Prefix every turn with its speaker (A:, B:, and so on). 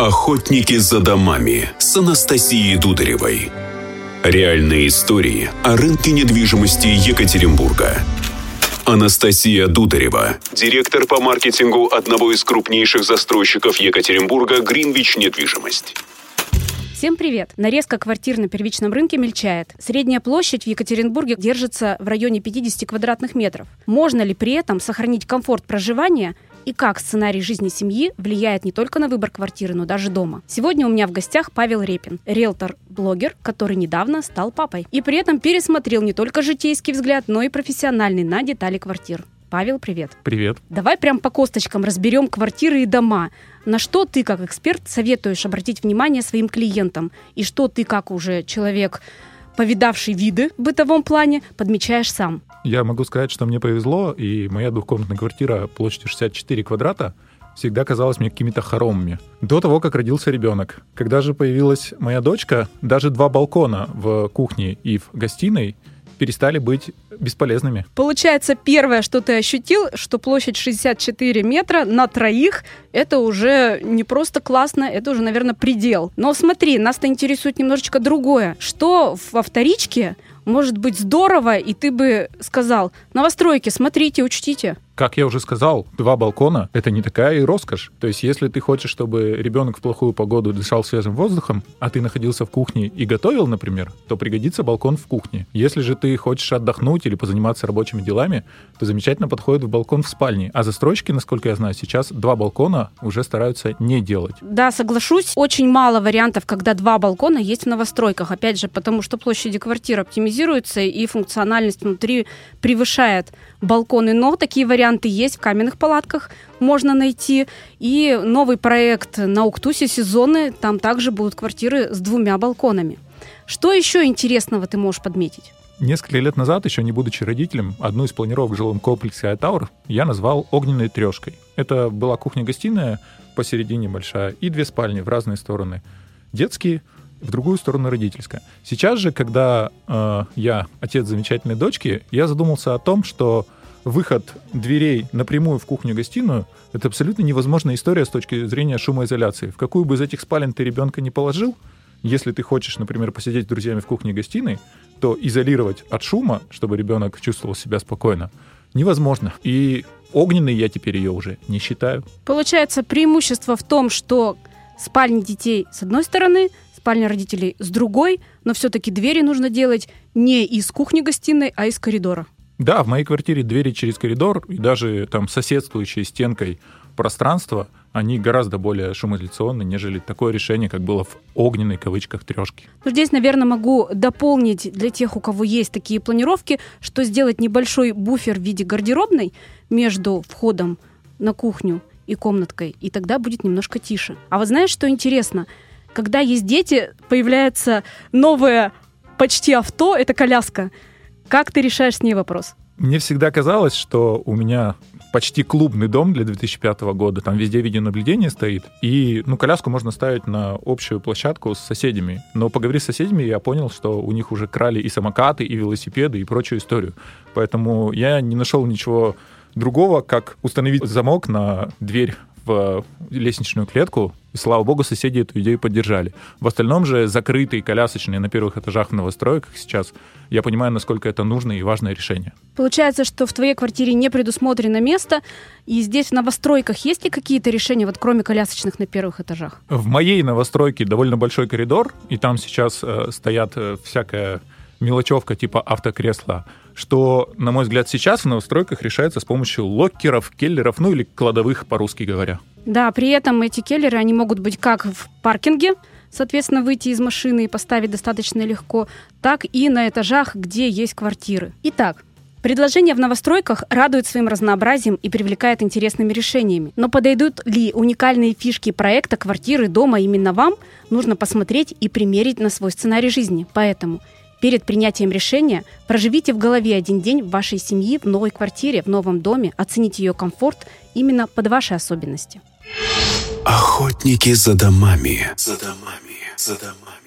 A: Охотники за домами с Анастасией Дударевой. Реальные истории о рынке недвижимости Екатеринбурга. Анастасия Дударева, директор по маркетингу одного из крупнейших застройщиков Екатеринбурга «Гринвич Недвижимость».
B: Всем привет! Нарезка квартир на первичном рынке мельчает. Средняя площадь в Екатеринбурге держится в районе 50 квадратных метров. Можно ли при этом сохранить комфорт проживания и как сценарий жизни семьи влияет не только на выбор квартиры, но даже дома. Сегодня у меня в гостях Павел Репин, риэлтор-блогер, который недавно стал папой. И при этом пересмотрел не только житейский взгляд, но и профессиональный на детали квартир. Павел, привет.
C: Привет.
B: Давай прям по косточкам разберем квартиры и дома. На что ты, как эксперт, советуешь обратить внимание своим клиентам? И что ты, как уже человек, повидавший виды в бытовом плане, подмечаешь сам?
C: Я могу сказать, что мне повезло, и моя двухкомнатная квартира площадью 64 квадрата всегда казалась мне какими-то хоромами. До того, как родился ребенок. Когда же появилась моя дочка, даже два балкона в кухне и в гостиной перестали быть бесполезными.
B: Получается, первое, что ты ощутил, что площадь 64 метра на троих, это уже не просто классно, это уже, наверное, предел. Но смотри, нас-то интересует немножечко другое. Что во вторичке может быть здорово, и ты бы сказал, новостройки, смотрите, учтите.
C: Как я уже сказал, два балкона — это не такая и роскошь. То есть если ты хочешь, чтобы ребенок в плохую погоду дышал свежим воздухом, а ты находился в кухне и готовил, например, то пригодится балкон в кухне. Если же ты хочешь отдохнуть или позаниматься рабочими делами, то замечательно подходит в балкон в спальне. А застройщики, насколько я знаю, сейчас два балкона уже стараются не делать.
B: Да, соглашусь. Очень мало вариантов, когда два балкона есть в новостройках. Опять же, потому что площади квартир оптимизируются и функциональность внутри превышает балконы. Но такие варианты есть в каменных палатках, можно найти. И новый проект на Уктусе сезоны, там также будут квартиры с двумя балконами. Что еще интересного ты можешь подметить?
C: Несколько лет назад, еще не будучи родителем, одну из планировок в жилом комплексе Айтаур я назвал огненной трешкой. Это была кухня-гостиная посередине большая и две спальни в разные стороны. Детские, в другую сторону родительская. Сейчас же, когда э, я отец замечательной дочки, я задумался о том, что выход дверей напрямую в кухню-гостиную — это абсолютно невозможная история с точки зрения шумоизоляции. В какую бы из этих спален ты ребенка не положил, если ты хочешь, например, посидеть с друзьями в кухне-гостиной, то изолировать от шума, чтобы ребенок чувствовал себя спокойно, невозможно. И огненной я теперь ее уже не считаю.
B: Получается, преимущество в том, что спальни детей с одной стороны, спальня родителей с другой, но все-таки двери нужно делать не из кухни-гостиной, а из коридора.
C: Да, в моей квартире двери через коридор и даже там соседствующие стенкой пространство, они гораздо более шумоизоляционны, нежели такое решение, как было в огненной кавычках трешке.
B: Ну, здесь, наверное, могу дополнить для тех, у кого есть такие планировки, что сделать небольшой буфер в виде гардеробной между входом на кухню и комнаткой, и тогда будет немножко тише. А вот знаешь, что интересно? Когда есть дети, появляется новое почти авто, это коляска. Как ты решаешь с ней вопрос?
C: Мне всегда казалось, что у меня почти клубный дом для 2005 года. Там везде видеонаблюдение стоит. И, ну, коляску можно ставить на общую площадку с соседями. Но поговорив с соседями, я понял, что у них уже крали и самокаты, и велосипеды, и прочую историю. Поэтому я не нашел ничего другого, как установить замок на дверь в лестничную клетку, и, слава богу, соседи эту идею поддержали. В остальном же закрытые колясочные на первых этажах в новостройках сейчас, я понимаю, насколько это нужное и важное решение.
B: Получается, что в твоей квартире не предусмотрено место, и здесь в новостройках есть ли какие-то решения, вот кроме колясочных на первых этажах?
C: В моей новостройке довольно большой коридор, и там сейчас э, стоят э, всякая мелочевка типа автокресла, что, на мой взгляд, сейчас в новостройках решается с помощью локкеров, келлеров, ну или кладовых, по-русски говоря.
B: Да, при этом эти келлеры, они могут быть как в паркинге, соответственно, выйти из машины и поставить достаточно легко, так и на этажах, где есть квартиры. Итак, Предложение в новостройках радует своим разнообразием и привлекает интересными решениями. Но подойдут ли уникальные фишки проекта квартиры дома именно вам, нужно посмотреть и примерить на свой сценарий жизни. Поэтому Перед принятием решения проживите в голове один день вашей семьи в новой квартире, в новом доме, оцените ее комфорт именно под ваши особенности.
A: Охотники за домами. За домами. За домами.